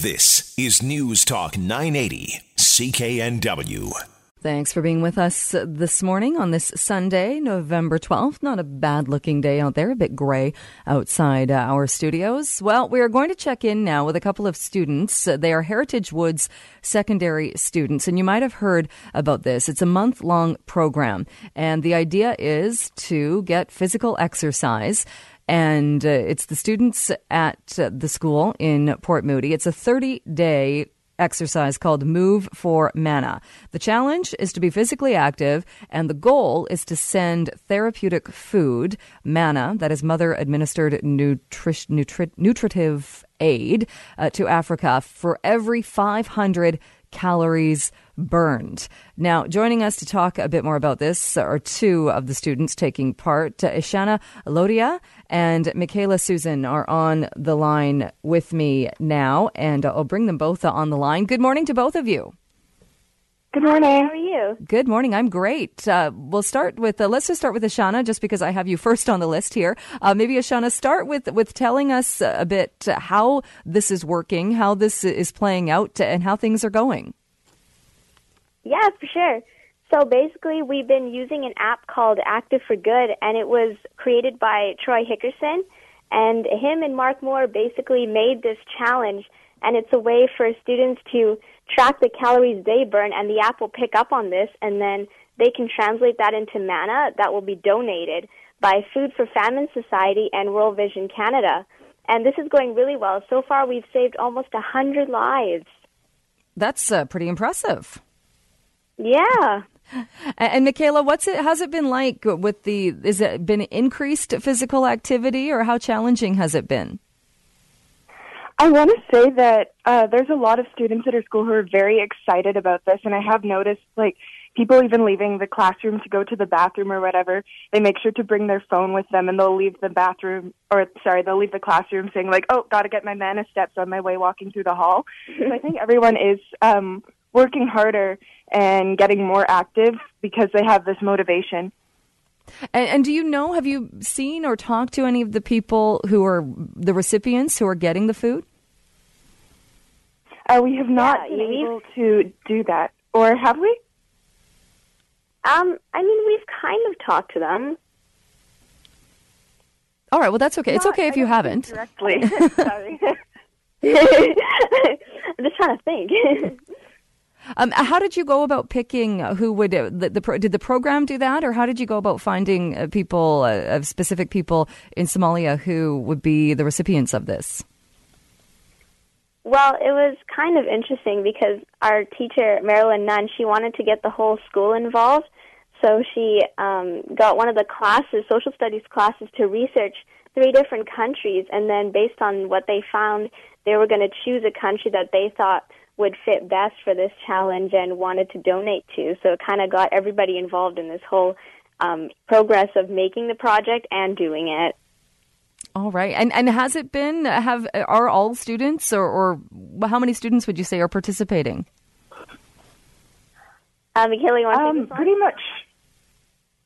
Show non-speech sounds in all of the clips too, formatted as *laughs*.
This is News Talk 980, CKNW. Thanks for being with us this morning on this Sunday, November 12th. Not a bad looking day out there, a bit gray outside uh, our studios. Well, we are going to check in now with a couple of students. They are Heritage Woods secondary students, and you might have heard about this. It's a month long program, and the idea is to get physical exercise and uh, it's the students at uh, the school in Port Moody. It's a 30 day exercise called Move for Mana. The challenge is to be physically active, and the goal is to send therapeutic food, mana, that is mother administered nutri- nutri- nutritive aid, uh, to Africa for every 500 calories burned. Now, joining us to talk a bit more about this are two of the students taking part. Uh, Ishana Lodhia and Mikayla Susin are on the line with me now, and I'll bring them both on the line. Good morning to both of you. Good morning. How are you? Good morning. I'm great. Uh, we'll start with uh, let's just start with Ishana, just because I have you *laughs* first on the list here. Uh, maybe Ishana, start with with telling us a bit how this is working, how this is playing out, and how things are going. Yeah, for sure. So basically, we've been using an app called Active for Good, and it was created by Troy Hickerson. And him and Mark Moore basically made this challenge, and it's a way for students to track the calories they burn, and the app will pick up on this, and then they can translate that into mana that will be donated by Food for Famine Society and World Vision Canada. And this is going really well. So far, we've saved almost a 100 lives. That's uh, pretty impressive. Yeah. And Mikayla, what's it? How's it been like with the? Is it been increased physical activity, or how challenging has it been? I want to say that uh, there's a lot of students at our school who are very excited about this, and I have noticed like people even leaving the classroom to go to the bathroom or whatever. They make sure to bring their phone with them, and they'll leave the bathroom or sorry, they'll leave the classroom saying like, "Oh, got to get my mana steps on my way walking through the hall." so I think *laughs* everyone is um, working harder and getting more active because they have this motivation. And, and, do you know, have you seen or talked to any of the people who are the recipients who are getting the food? Uh, we have not yeah, been able to do that. Or have we? Um, I mean, we've kind of talked to them. All right, well, that's okay. Not, it's okay if you haven't. Directly. *laughs* *laughs* Sorry. *laughs* I'm just trying to think. Um, how did you go about picking who would uh, the, the, did the program do that, or how did you go about finding uh, people, uh, specific people in Somalia who would be the recipients of this? Well, it was kind of interesting because our teacher Marilyn Nunn she wanted to get the whole school involved, so she um, got one of the classes, social studies classes, to research three different countries, and then based on what they found, they were going to choose a country that they thought would fit best for this challenge and wanted to donate to. So it kind of got everybody involved in this whole um, progress of making the project and doing it. All right, and and has it been have are all students or, or how many students would you say are participating? Uh, Mikayla, you want um, pretty much.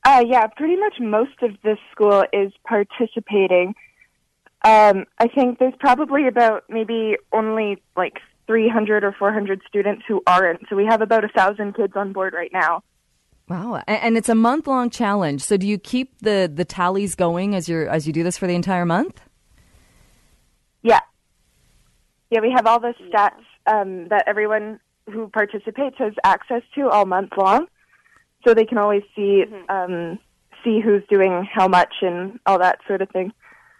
Uh, yeah, pretty much most of this school is participating. Um, I think there's probably about maybe only like 300 or 400 students who aren't. So we have about a thousand kids on board right now. Wow, and it's a month long challenge. So do you keep the the tallies going as you as you do this for the entire month? Yeah, yeah. We have all the stats um, that everyone who participates has access to all month long, so they can always see mm-hmm. um, see who's doing how much and all that sort of thing.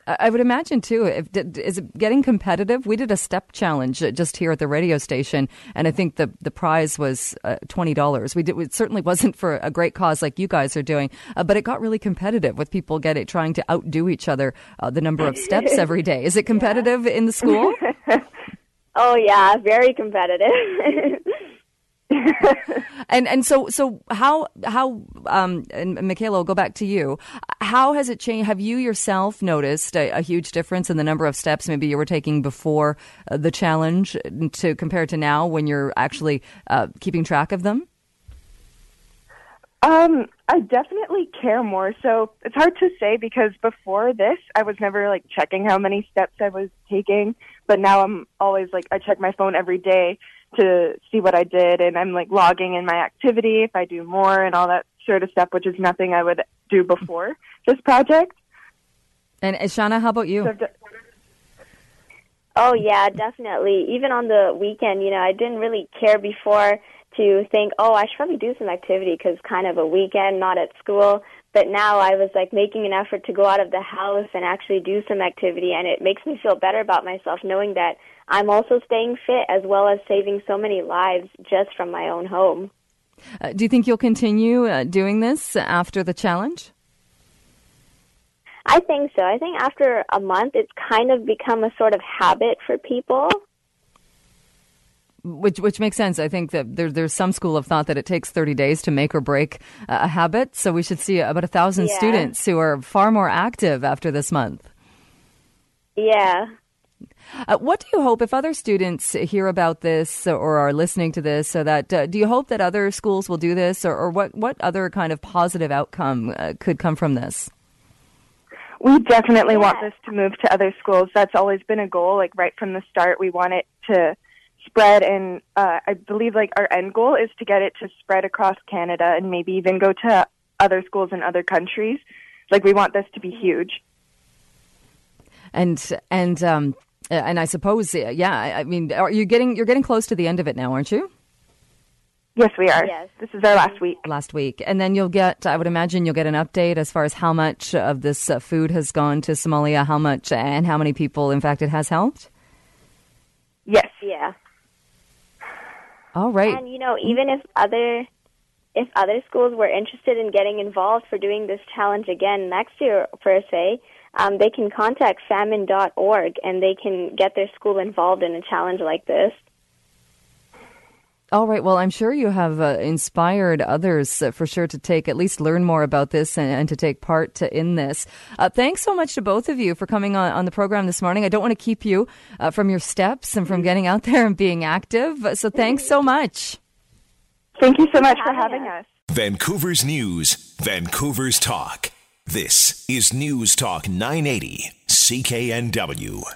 I would imagine too. If, is it getting competitive? We did a step challenge uh, just here at the radio station, and I think the the prize was uh, twenty dollars. We did. It certainly *laughs* wasn't for a great cause like you guys are doing, uh, but it got really competitive with people getting trying to outdo each other uh, the number of steps *laughs* every day. Is it competitive yeah. in the school? *laughs* oh yeah, very competitive. *laughs* and and so so how how um and Mikayla, will go back to you. How has it changed? Have you yourself noticed a, a huge difference in the number of steps maybe you were taking before uh, the challenge to compare to now when you're actually uh, keeping track of them? Um, I definitely care more. So it's hard to say because before this, I was never like checking how many steps I was taking. But now I'm always like I check my phone every day to see what I did, and I'm like logging in my activity if I do more and all that sort of stuff, which is nothing I would do before *laughs* this project. And uh, Shauna, how about you? So, Oh yeah, definitely. Even on the weekend, you know, I didn't really care before to think, oh, I should probably do some activity because kind of a weekend, not at school. But now I was like making an effort to go out of the house and actually do some activity, and it makes me feel better about myself knowing that I'm also staying fit as well as saving so many lives just from my own home. Uh, do you think you'll continue uh, doing this after the challenge? I think so. I think after a month, it's kind of become a sort of habit for people. Which which makes sense. I think that there, there's some school of thought that it takes 30 days to make or break a habit. So we should see about a thousand Yeah. students who are far more active after this month. Yeah. Uh, what do you hope if other students hear about this or are listening to this? So that uh, do you hope that other schools will do this, or, or what what other kind of positive outcome uh, could come from this? we definitely want this to move to other schools. That's always been a goal. Like right from the start, we want it to spread, and uh, I believe like our end goal is to get it to spread across Canada and maybe even go to other schools in other countries. Like we want this to be huge. And and um, uh, and I suppose yeah. I I mean, are you getting you're getting close to the end of it now, aren't you? Yes, we are. Yes. This is our last week. last week. And then you'll get, I would imagine you'll get an update as far as how much of this uh, food has gone to Somalia, how much and how many people, in fact, it has helped. Yes. Yeah. All right. And you know, even if other if other schools were interested in getting involved for doing this challenge again next year, per se, um, they can contact famine.org and they can get their school involved in a challenge like this. All right. Well, I'm sure you have uh, inspired others uh, for sure to take, at least learn more about this and, and to take part to, in this. Uh, thanks so much to both of you for coming on, on the program this morning. I don't want to keep you uh, from your steps and from getting out there and being active. So thanks so much. Thank you so much for having having us. Vancouver's News, Vancouver's Talk. This is News Talk 980, CKNW.